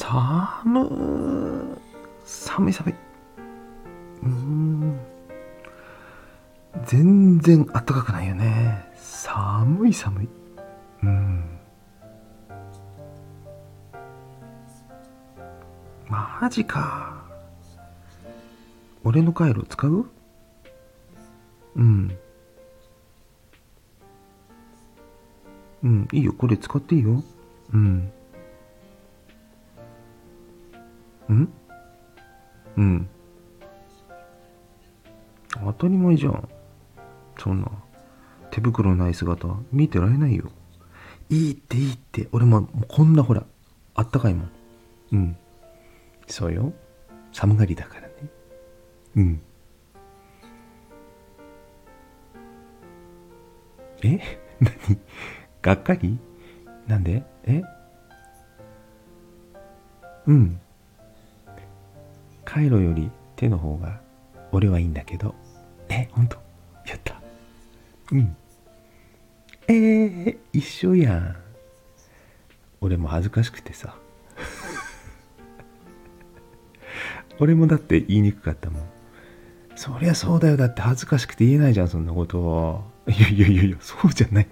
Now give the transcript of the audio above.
寒い寒い。うん。全然暖かくないよね。寒い寒い。うん。マジか。俺のカイロ使う？うん。うん、いいよ。これ使っていいよ。うん。ん？うん。当たり前じゃん。そんな、手袋のない姿、見てられないよ。いいっていいって。俺も、もこんなほら、あったかいもん。うん。そうよ。寒がりだからね。うん。え？何？がっかり？なんで？え？うん。カイロより手の方が俺はいいんだけど。え、ほんとやった。うん。えー、一緒やん。俺も恥ずかしくてさ。俺もだって言いにくかったもん。そりゃそうだよ。だって恥ずかしくて言えないじゃん、そんなこと。いやいやいやいや、そうじゃない。